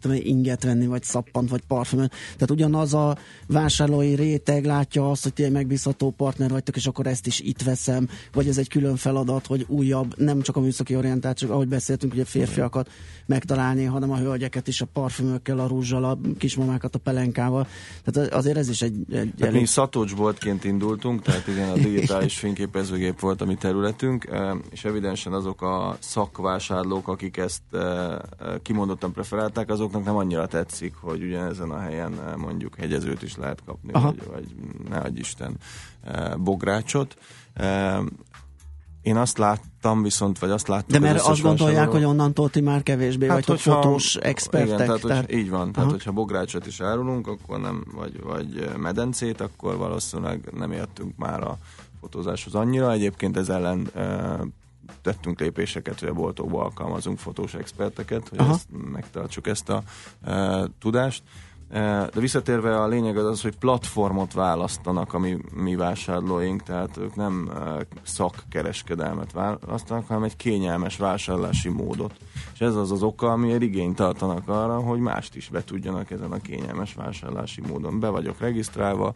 tudom, inget venni, vagy szappant, vagy parfümöt? Tehát ugyanaz a vásárlói réteg látja azt, hogy ti egy megbízható partner vagytok, és akkor ezt is itt veszem, vagy ez egy külön feladat, hogy újabb, nem csak a műszaki orientáció, ahogy beszéltünk, hogy a férfiakat megtalálni, hanem a hölgyeket is a parfümökkel, a rúzsal, a kismamákat a pelenkával. Tehát azért ez is egy... egy hát elég... Mi szatocsboltként indultunk, tehát igen, a digitális fényképezőgép volt a mi területünk, és evidensen azok a szakvásárlók, akik ezt kimondottan preferálták, azoknak nem annyira tetszik, hogy ugyanezen a helyen mondjuk hegyezőt is lehet kapni, Aha. vagy, vagy ne adj Isten bográcsot. Én azt láttam viszont, vagy azt láttam. De mert azt gondolják, hogy onnantól ti már kevésbé hát, vagytok fotós expertek. Igen, tehát, tehát... Hogy, így van. Tehát, Aha. hogyha bográcsot is árulunk, akkor nem, vagy, vagy medencét, akkor valószínűleg nem értünk már a fotózáshoz annyira. Egyébként ez ellen e, tettünk lépéseket, hogy a boltokba alkalmazunk fotós experteket, hogy ezt, megtartsuk ezt a e, tudást. De visszatérve a lényeg az az, hogy platformot választanak a mi, mi vásárlóink, tehát ők nem szakkereskedelmet választanak, hanem egy kényelmes vásárlási módot. És ez az az oka, amiért igényt tartanak arra, hogy mást is be tudjanak ezen a kényelmes vásárlási módon. Be vagyok regisztrálva,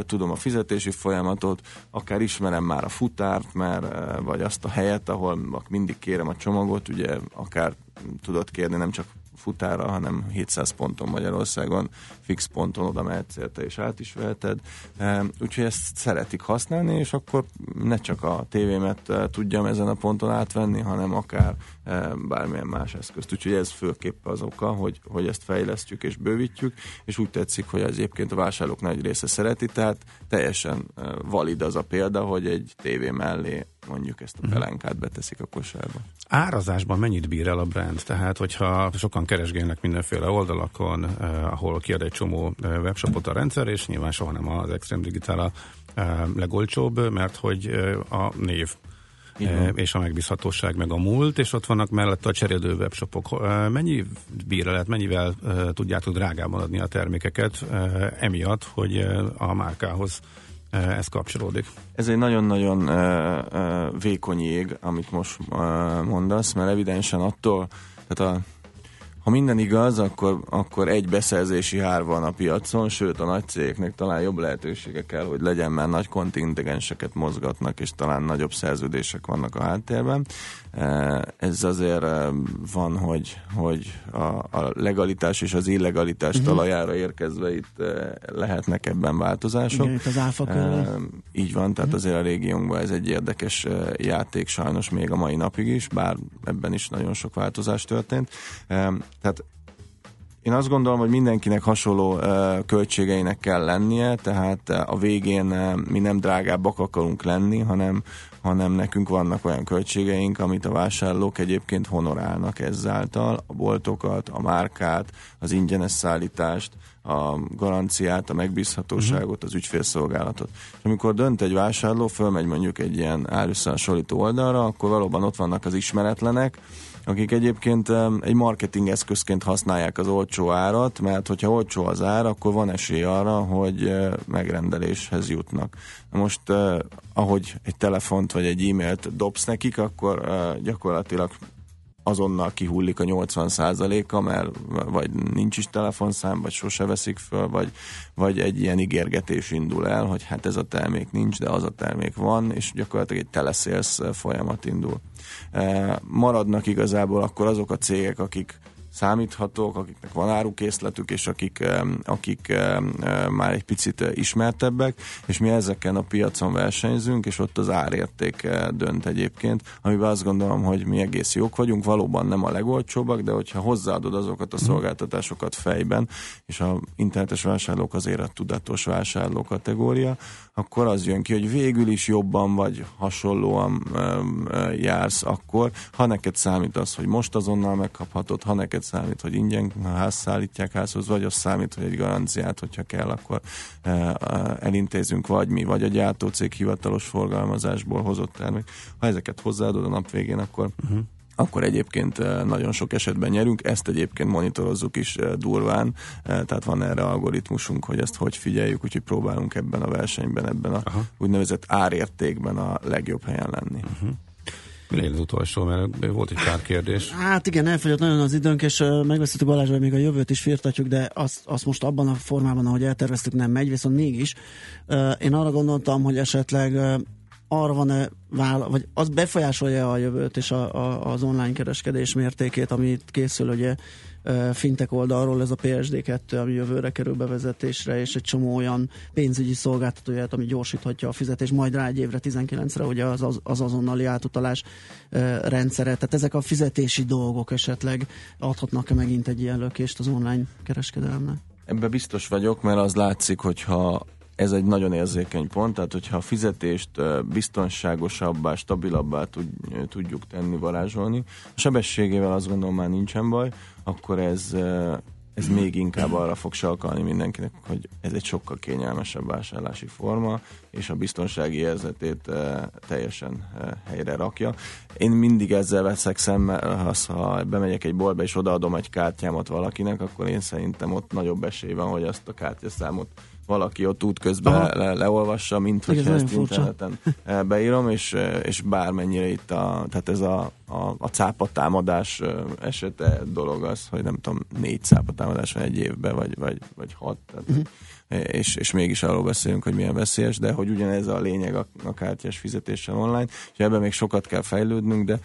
tudom a fizetési folyamatot, akár ismerem már a futárt, mert, vagy azt a helyet, ahol mindig kérem a csomagot, ugye akár tudod kérni nem csak futára, hanem 700 ponton Magyarországon, fix ponton oda mehetsz érte és át is veheted. Úgyhogy ezt szeretik használni, és akkor ne csak a tévémet tudjam ezen a ponton átvenni, hanem akár bármilyen más eszközt. Úgyhogy ez főképp az oka, hogy, hogy ezt fejlesztjük és bővítjük, és úgy tetszik, hogy az egyébként a vásárlók nagy része szereti, tehát teljesen valid az a példa, hogy egy tévé mellé mondjuk ezt a mhm. pelenkát beteszik a kosárba. Árazásban mennyit bír el a brand? Tehát, hogyha sokan keresgélnek mindenféle oldalakon, eh, ahol kiad egy csomó webshopot a rendszer, és nyilván soha nem az Extreme Digital a legolcsóbb, mert hogy a név és a megbízhatóság meg a múlt, és ott vannak mellette a cserélő webshopok. Mennyi bír lehet, mennyivel tudjátok drágában adni a termékeket, emiatt, hogy a márkához ez kapcsolódik. Ez egy nagyon-nagyon vékony ég, amit most mondasz, mert evidensen attól, tehát a ha minden igaz, akkor, akkor egy beszerzési hár van a piacon, sőt a nagy cégeknek talán jobb lehetősége kell, hogy legyen, mert nagy kontingenseket mozgatnak, és talán nagyobb szerződések vannak a háttérben. Eh, ez azért eh, van, hogy, hogy a, a legalitás és az illegalitás uh-huh. talajára érkezve itt eh, lehetnek ebben változások. Igen, az áfa Így van, tehát uh-huh. azért a régiónkban ez egy érdekes játék sajnos még a mai napig is, bár ebben is nagyon sok változás történt. Tehát én azt gondolom, hogy mindenkinek hasonló költségeinek kell lennie, tehát a végén mi nem drágábbak akarunk lenni, hanem, hanem nekünk vannak olyan költségeink, amit a vásárlók egyébként honorálnak ezáltal, a boltokat, a márkát, az ingyenes szállítást, a garanciát, a megbízhatóságot, az ügyfélszolgálatot. És amikor dönt egy vásárló, fölmegy mondjuk egy ilyen árösszehasonlító oldalra, akkor valóban ott vannak az ismeretlenek, akik egyébként egy marketing eszközként használják az olcsó árat, mert hogyha olcsó az ár, akkor van esély arra, hogy megrendeléshez jutnak. Most ahogy egy telefont vagy egy e-mailt dobsz nekik, akkor gyakorlatilag azonnal kihullik a 80%-a, mert vagy nincs is telefonszám, vagy sose veszik föl, vagy, vagy egy ilyen ígérgetés indul el, hogy hát ez a termék nincs, de az a termék van, és gyakorlatilag egy teleszélsz folyamat indul. Maradnak igazából akkor azok a cégek, akik számíthatók, akiknek van árukészletük, és akik, akik már egy picit ismertebbek, és mi ezeken a piacon versenyzünk, és ott az árérték dönt egyébként, amiben azt gondolom, hogy mi egész jók vagyunk, valóban nem a legolcsóbbak, de hogyha hozzáadod azokat a szolgáltatásokat fejben, és a internetes vásárlók azért a tudatos vásárló kategória, akkor az jön ki, hogy végül is jobban vagy hasonlóan jársz akkor, ha neked számít az, hogy most azonnal megkaphatod, ha neked számít, hogy ingyen ház szállítják házhoz, vagy az számít, hogy egy garanciát, hogyha kell, akkor elintézünk, vagy mi, vagy a gyártócég hivatalos forgalmazásból hozott termék. Ha ezeket hozzáadod a nap végén, akkor uh-huh akkor egyébként nagyon sok esetben nyerünk, ezt egyébként monitorozzuk is durván, tehát van erre algoritmusunk, hogy ezt hogy figyeljük, úgyhogy próbálunk ebben a versenyben, ebben a Aha. úgynevezett árértékben a legjobb helyen lenni. Uh-huh. Mi legyen az utolsó, mert volt egy pár kérdés. Hát igen, elfogyott nagyon az időnk, és megbeszéltük Balázs, hogy még a jövőt is firtatjuk, de azt, azt most abban a formában, ahogy elterveztük, nem megy, viszont mégis. Én arra gondoltam, hogy esetleg arra van-e vála, vagy az befolyásolja a jövőt és a, a, az online kereskedés mértékét, amit készül ugye fintek oldalról, ez a PSD2, ami jövőre kerül bevezetésre, és egy csomó olyan pénzügyi szolgáltatóját, ami gyorsíthatja a fizetést, majd rá egy évre 19-re ugye az, az, az azonnali átutalás rendszere. Tehát ezek a fizetési dolgok esetleg adhatnak-e megint egy ilyen lökést az online kereskedelemnek? Ebben biztos vagyok, mert az látszik, hogyha ez egy nagyon érzékeny pont, tehát hogyha a fizetést biztonságosabbá, stabilabbá tudjuk tenni, varázsolni, a sebességével azt gondolom már nincsen baj, akkor ez, ez még inkább arra fog salkalni mindenkinek, hogy ez egy sokkal kényelmesebb vásárlási forma, és a biztonsági érzetét teljesen helyre rakja. Én mindig ezzel veszek szemmel, ha bemegyek egy boltba és odaadom egy kártyámat valakinek, akkor én szerintem ott nagyobb esély van, hogy azt a kártyaszámot valaki ott útközben le, leolvassa, mint hogy ezt interneten eh, beírom, és, eh, és bármennyire itt a, tehát ez a, a, a cápatámadás eh, esete dolog az, hogy nem tudom, négy cápatámadás van egy évben, vagy, vagy, vagy hat, tehát, uh-huh. és, és mégis arról beszélünk, hogy milyen veszélyes, de hogy ugyanez a lényeg a, a kártyás fizetéssel online, és ebben még sokat kell fejlődnünk, de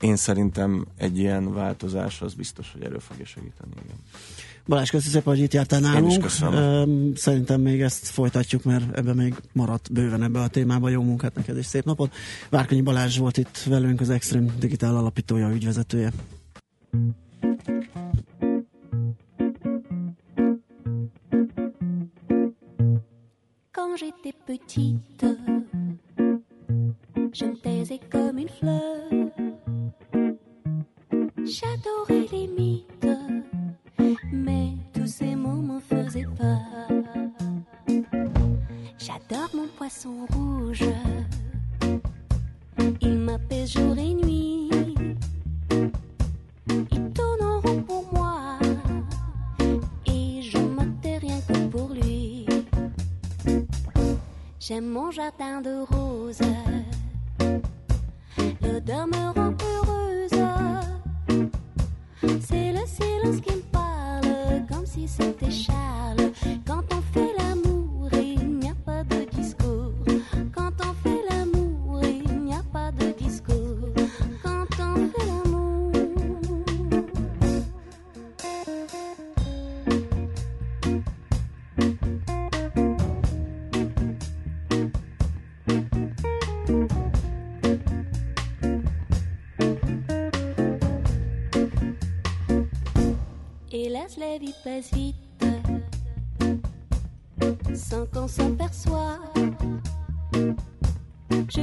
én szerintem egy ilyen változás az biztos, hogy erő fogja segíteni. Igen. Balázs, köszönöm szépen, hogy itt jártál nálunk. Szerintem még ezt folytatjuk, mert ebben még maradt bőven ebbe a témába. Jó munkát neked és szép napot. Várkonyi Balázs volt itt velünk, az Extreme Digitál alapítója, ügyvezetője. Quand j'étais petite, je me taisais comme une fleur. J'adorais poisson rouge, il m'apaise jour et nuit. Il tourne en rond pour moi, et je m'attais rien que pour lui. J'aime mon jardin de roses, l'odeur me rend heureuse. C'est le silence qui me Hélas, la vie passe vite sans qu'on s'aperçoive. Je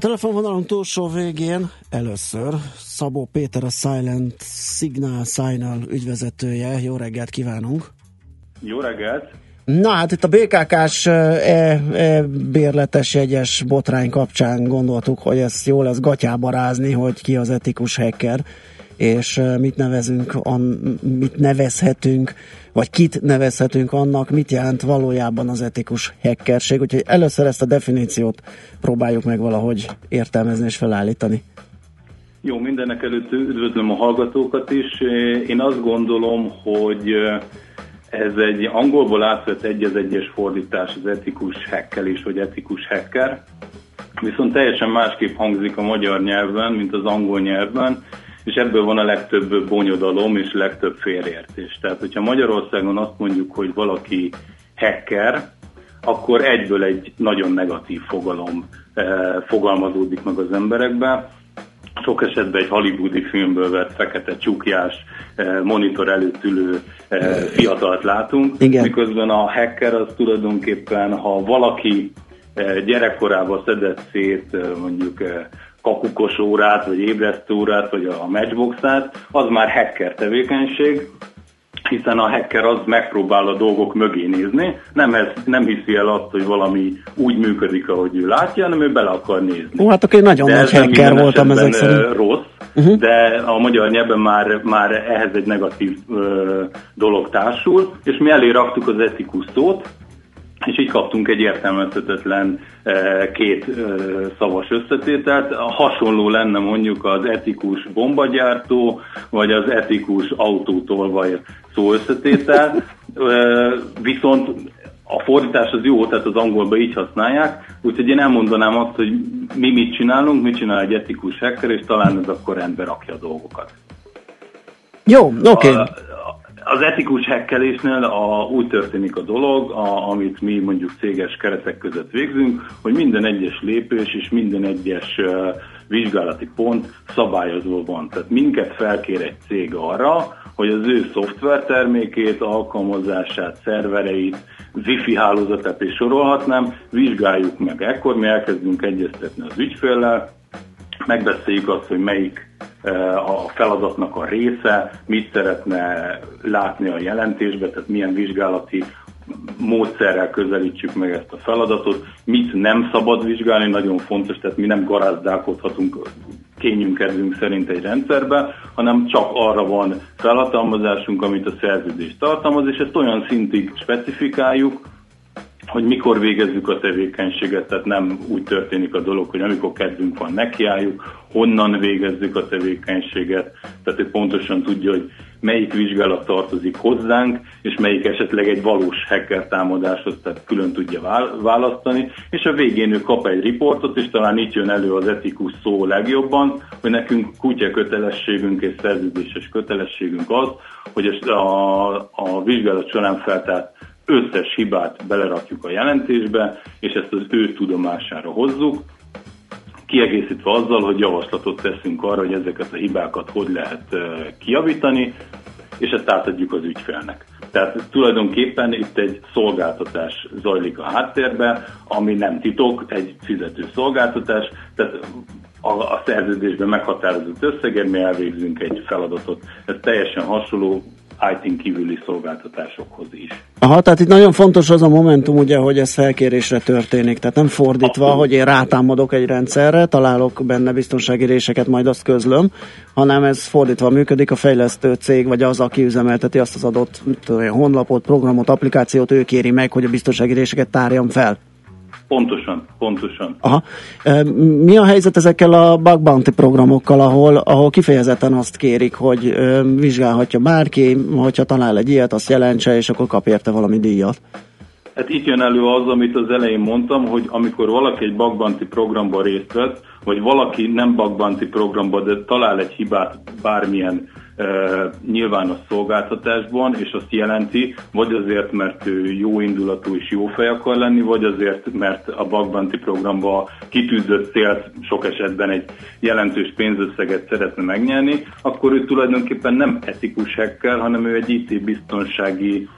A telefonvonalon túlsó végén először Szabó Péter a Silent Signal Signal ügyvezetője. Jó reggelt kívánunk! Jó reggelt! Na hát itt a BKK-s e, e, bérletes jegyes botrány kapcsán gondoltuk, hogy ezt jó lesz gatyába rázni, hogy ki az etikus hacker, és mit nevezünk, mit nevezhetünk, vagy kit nevezhetünk annak, mit jelent valójában az etikus hackerség. Úgyhogy először ezt a definíciót próbáljuk meg valahogy értelmezni és felállítani. Jó, mindenek előtt üdvözlöm a hallgatókat is. Én azt gondolom, hogy ez egy angolból átvett egy az egyes fordítás az etikus is, vagy etikus hacker, viszont teljesen másképp hangzik a magyar nyelven, mint az angol nyelvben, és ebből van a legtöbb bonyodalom és legtöbb félreértés. Tehát, hogyha Magyarországon azt mondjuk, hogy valaki hacker, akkor egyből egy nagyon negatív fogalom eh, fogalmazódik meg az emberekbe, sok esetben egy hollywoodi filmből vett fekete csukjás, eh, monitor előtt ülő eh, fiatalt látunk, Igen. miközben a hacker az tulajdonképpen, ha valaki eh, gyerekkorában szedett szét mondjuk kakukos órát, vagy ébresztő órát, vagy a matchboxát, az már hacker tevékenység, hiszen a hacker az megpróbál a dolgok mögé nézni, nem, ez, nem hiszi el azt, hogy valami úgy működik, ahogy ő látja, hanem ő bele akar nézni. Ó, hát akkor nagyon de nagy hacker voltam ezek szerint. rossz, uh-huh. de a magyar nyelven már, már ehhez egy negatív ö, dolog társul, és mi elé raktuk az etikus szót, és így kaptunk egy értelmezhetetlen két szavas összetételt. Hasonló lenne mondjuk az etikus bombagyártó, vagy az etikus autótolvaj szó összetétel, viszont a fordítás az jó, tehát az angolban így használják, úgyhogy én elmondanám azt, hogy mi mit csinálunk, mit csinál egy etikus hacker, és talán ez akkor rendbe rakja a dolgokat. Jó, oké. Okay. Az etikus hekkelésnél a, úgy történik a dolog, a, amit mi mondjuk céges keretek között végzünk, hogy minden egyes lépés és minden egyes uh, vizsgálati pont szabályozva van. Tehát minket felkér egy cég arra, hogy az ő szoftvertermékét, alkalmazását, szervereit, wifi hálózatát is sorolhatnám, vizsgáljuk meg. Ekkor mi elkezdünk egyeztetni az ügyféllel, megbeszéljük azt, hogy melyik a feladatnak a része, mit szeretne látni a jelentésbe, tehát milyen vizsgálati módszerrel közelítsük meg ezt a feladatot, mit nem szabad vizsgálni, nagyon fontos, tehát mi nem garázdálkodhatunk kényünkedünk szerint egy rendszerbe, hanem csak arra van felhatalmazásunk, amit a szerződés tartalmaz, és ezt olyan szintig specifikáljuk, hogy mikor végezzük a tevékenységet, tehát nem úgy történik a dolog, hogy amikor kedvünk van, nekiálljuk, honnan végezzük a tevékenységet, tehát hogy pontosan tudja, hogy melyik vizsgálat tartozik hozzánk, és melyik esetleg egy valós hacker támadáshoz, tehát külön tudja választani, és a végén ő kap egy riportot, és talán itt jön elő az etikus szó legjobban, hogy nekünk kutya kötelességünk és szerződéses kötelességünk az, hogy a, a vizsgálat során feltárt összes hibát belerakjuk a jelentésbe, és ezt az ő tudomására hozzuk, kiegészítve azzal, hogy javaslatot teszünk arra, hogy ezeket a hibákat hogy lehet kiavítani, és ezt átadjuk az ügyfélnek. Tehát tulajdonképpen itt egy szolgáltatás zajlik a háttérbe, ami nem titok, egy fizető szolgáltatás, tehát a, a szerződésben meghatározott összegért mi elvégzünk egy feladatot. Ez teljesen hasonló IT-n kívüli szolgáltatásokhoz is. Aha, tehát itt nagyon fontos az a momentum, ugye, hogy ez felkérésre történik, tehát nem fordítva, Abszolút. hogy én rátámadok egy rendszerre, találok benne biztonsági réseket, majd azt közlöm, hanem ez fordítva működik, a fejlesztő cég, vagy az, aki üzemelteti azt az adott tudom, honlapot, programot, applikációt, ő kéri meg, hogy a biztonsági réseket tárjam fel. Pontosan, pontosan. Aha. Mi a helyzet ezekkel a bug bounty programokkal, ahol, ahol kifejezetten azt kérik, hogy vizsgálhatja bárki, hogyha talál egy ilyet, azt jelentse, és akkor kap érte valami díjat? Hát itt jön elő az, amit az elején mondtam, hogy amikor valaki egy bakbanti programban részt vesz, vagy valaki nem bakbanti programban, de talál egy hibát bármilyen nyilvános szolgáltatásban, és azt jelenti, vagy azért, mert ő jó indulatú és jó fej akar lenni, vagy azért, mert a Bagbanti programba kitűzött célt sok esetben egy jelentős pénzösszeget szeretne megnyerni, akkor ő tulajdonképpen nem etikus hacker, hanem ő egy IT biztonsági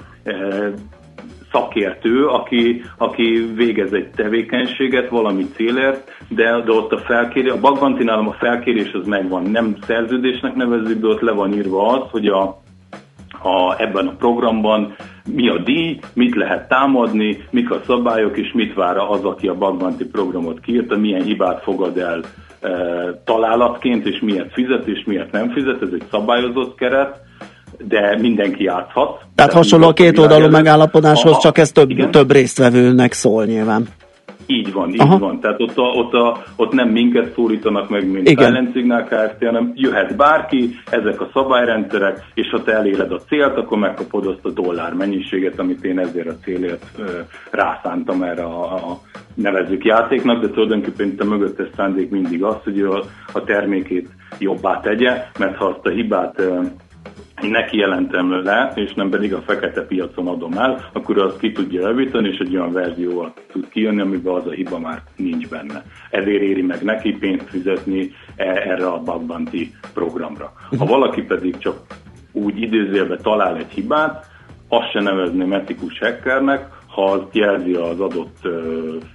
szakértő, aki, aki végez egy tevékenységet valami célért, de, de ott a felkérés, a Bagbantinálom a felkérés az megvan, nem szerződésnek nevezzük, de ott le van írva az, hogy a, a, ebben a programban mi a díj, mit lehet támadni, mik a szabályok, és mit vár az, aki a Bagbanti programot kiírta, milyen hibát fogad el e, találatként, és miért fizet, és miért nem fizet, ez egy szabályozott keret, de mindenki játszhat. Tehát hasonló a két oldalú megállapodáshoz, csak ez több, több résztvevőnek szól nyilván. Így van, így Aha. van. Tehát ott, a, ott, a, ott nem minket szólítanak meg, mint Ellenszignál Kft., hanem jöhet bárki, ezek a szabályrendszerek, és ha te eléred a célt, akkor megkapod azt a dollár mennyiséget, amit én ezért a célért ö, rászántam erre a, a nevezzük játéknak, de tulajdonképpen itt a mögöttes szándék mindig az, hogy a, a termékét jobbá tegye, mert ha azt a hibát ö, neki jelentem le, és nem pedig a fekete piacon adom el, akkor azt ki tudja javítani, és egy olyan verzióval tud kijönni, amiben az a hiba már nincs benne. Ezért éri meg neki pénzt fizetni e, erre a bug programra. Ha valaki pedig csak úgy időzélve talál egy hibát, azt se nevezném etikus hackernek, ha az jelzi az adott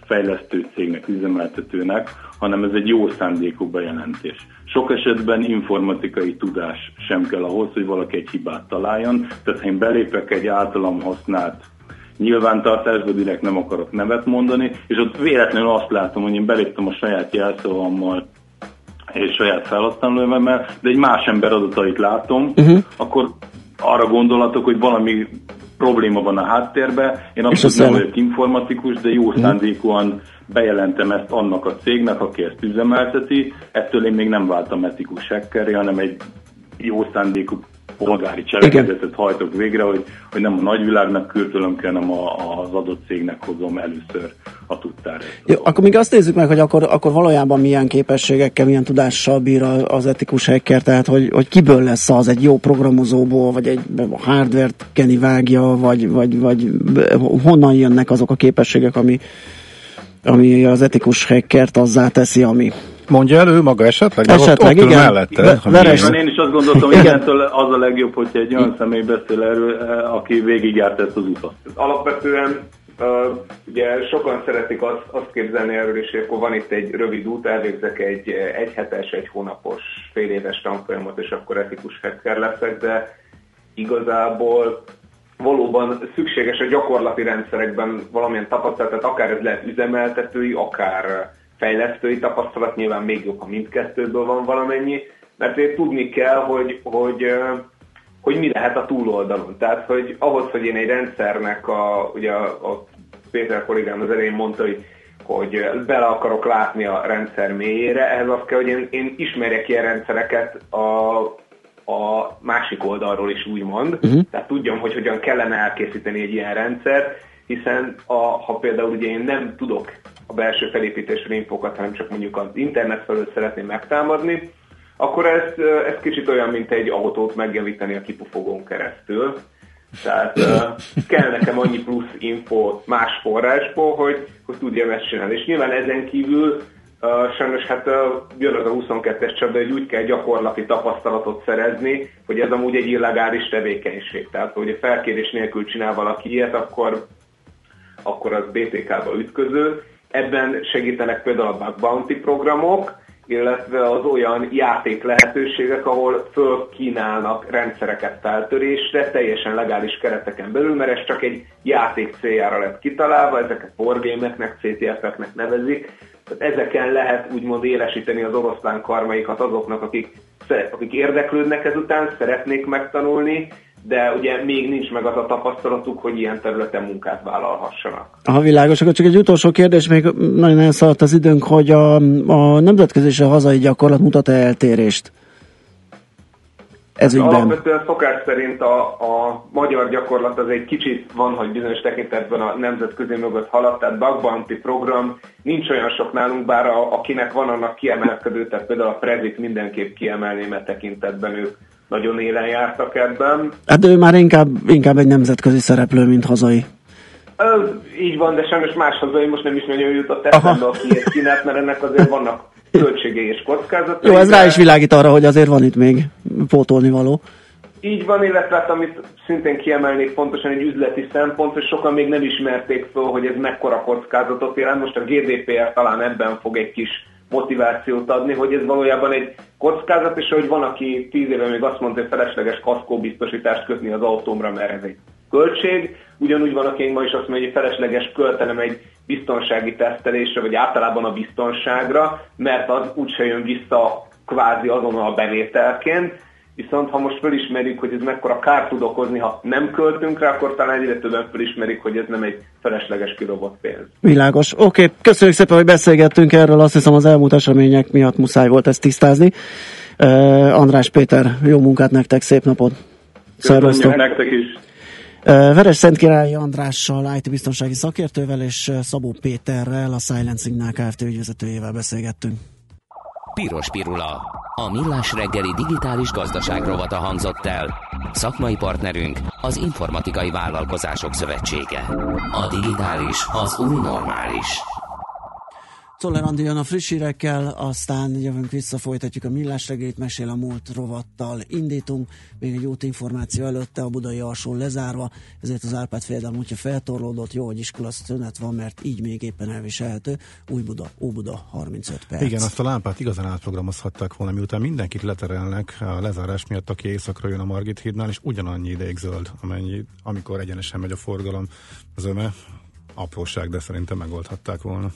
fejlesztő cégnek, üzemeltetőnek, hanem ez egy jó szándékú bejelentés. Sok esetben informatikai tudás sem kell ahhoz, hogy valaki egy hibát találjon, tehát ha én belépek egy általam használt nyilvántartásba, direkt nem akarok nevet mondani, és ott véletlenül azt látom, hogy én beléptem a saját jelszavammal és saját felhasználóvemmel, de egy más ember adatait látom, uh-huh. akkor arra gondolatok, hogy valami probléma van a háttérben. Én abszolút nem vagyok informatikus, de jó mhm. szándékúan bejelentem ezt annak a cégnek, aki ezt üzemelteti. Ettől én még nem váltam etikus hackerre, hanem egy jó szándékú polgári cselekedetet hajtok végre, hogy, hogy nem a nagyvilágnak kürtölöm ki, hanem a, az adott cégnek hozom először a tudtára. Jó, akkor még azt nézzük meg, hogy akkor, akkor valójában milyen képességekkel, milyen tudással bír az etikus hacker, tehát hogy, hogy kiből lesz az, egy jó programozóból, vagy egy hardware-t Kenny vágja, vagy, vagy, vagy honnan jönnek azok a képességek, ami, ami az etikus hackert azzá teszi, ami. Mondja elő maga esetleg? Esetleg, ott, ott igen. Mellette, Be, én is azt gondoltam, hogy innentől az a legjobb, hogyha egy olyan személy beszél erről, eh, aki végigjárt ezt az utat. Alapvetően Uh, ugye sokan szeretik azt, azt képzelni erről is, hogy akkor van itt egy rövid út, elvégzek egy egy hetes, egy hónapos, fél éves tanfolyamot, és akkor etikus hacker leszek, de igazából valóban szükséges a gyakorlati rendszerekben valamilyen tapasztalat, tehát akár ez lehet üzemeltetői, akár fejlesztői tapasztalat, nyilván még jobb, ha mindkettőből van valamennyi, mert én tudni kell, hogy, hogy, hogy mi lehet a túloldalon. Tehát, hogy ahhoz, hogy én egy rendszernek, a, ugye a, a Péter kollégám az elején mondta, hogy hogy bele akarok látni a rendszer mélyére, ehhez az kell, hogy én, én ismerjek ilyen rendszereket a, a másik oldalról is úgymond, uh-huh. tehát tudjam, hogy hogyan kellene elkészíteni egy ilyen rendszer, hiszen a, ha például ugye én nem tudok a belső felépítésre infokat, hanem csak mondjuk az internet felől szeretném megtámadni, akkor ez, ez kicsit olyan, mint egy autót megjavítani a kipufogón keresztül. Tehát kell nekem annyi plusz info más forrásból, hogy, hogy tudjam ezt csinálni. És nyilván ezen kívül Uh, sajnos hát uh, jön az a 22-es csapda, hogy úgy kell gyakorlati tapasztalatot szerezni, hogy ez amúgy egy illegális tevékenység. Tehát, hogy a felkérés nélkül csinál valaki ilyet, akkor, akkor az BTK-ba ütköző. Ebben segítenek például a bounty programok, illetve az olyan játék lehetőségek, ahol fölkínálnak rendszereket feltörésre, teljesen legális kereteken belül, mert ez csak egy játék céljára lett kitalálva, ezeket wargame-eknek, CTF-eknek nevezik, tehát ezeken lehet úgymond élesíteni az oroszlán karmaikat azoknak, akik, akik érdeklődnek ezután, szeretnék megtanulni, de ugye még nincs meg az a tapasztalatuk, hogy ilyen területen munkát vállalhassanak. Ha világos, akkor csak egy utolsó kérdés, még nagyon elszaladt az időnk, hogy a, a nemzetközi és a hazai gyakorlat mutat-e eltérést? ez ügyben? Alapvetően szokás szerint a, a magyar gyakorlat az egy kicsit van, hogy bizonyos tekintetben a nemzetközi mögött haladt, tehát bug bounty program nincs olyan sok nálunk, bár a, akinek van annak kiemelkedő, tehát például a Prezit mindenképp kiemelném e tekintetben ők nagyon élen jártak ebben. Hát ő már inkább, inkább egy nemzetközi szereplő, mint hazai. Ez, így van, de sajnos más hazai most nem is nagyon jutott eszembe, aki kínált, mert ennek azért vannak költségei és kockázatai. Jó, ez rá is világít arra, hogy azért van itt még pótolni való. Így van, illetve hát, amit szintén kiemelnék pontosan egy üzleti szempont, hogy sokan még nem ismerték fel, hogy ez mekkora kockázatot jelent. Most a GDPR talán ebben fog egy kis motivációt adni, hogy ez valójában egy kockázat, és hogy van, aki tíz éve még azt mondta, hogy felesleges kaszkóbiztosítást kötni az autómra, mert ez egy költség. Ugyanúgy van, aki ma is azt mondja, hogy felesleges költenem egy biztonsági tesztelésre, vagy általában a biztonságra, mert az úgyse jön vissza kvázi azonnal bevételként. Viszont ha most felismerjük, hogy ez mekkora kárt tud okozni, ha nem költünk rá, akkor talán egyre többen felismerik, hogy ez nem egy felesleges kirobott pénz. Világos. Oké, okay. köszönjük szépen, hogy beszélgettünk erről. Azt hiszem az elmúlt események miatt muszáj volt ezt tisztázni. Uh, András Péter, jó munkát nektek, szép napot! Szervusztok! nektek is! Veres Szentkirályi Andrással, IT biztonsági szakértővel és Szabó Péterrel, a Silent Signal Kft. ügyvezetőjével beszélgettünk. Piros Pirula. A millás reggeli digitális gazdaság rovata hangzott el. Szakmai partnerünk az Informatikai Vállalkozások Szövetsége. A digitális az új normális. Jön a friss hírekkel, aztán jövünk vissza, folytatjuk a millás reggét, mesél a múlt rovattal indítunk, még egy út információ előtte a budai alsó lezárva, ezért az Árpád féldem útja feltorlódott, jó, hogy iskola szünet van, mert így még éppen elviselhető. Új Buda, Óbuda, 35 perc. Igen, azt a lámpát igazán átprogramozhatták volna, miután mindenkit leterelnek a lezárás miatt, aki éjszakra jön a Margit hídnál, és ugyanannyi ideig zöld, amennyi, amikor egyenesen megy a forgalom az öme. Apróság, de szerintem megoldhatták volna.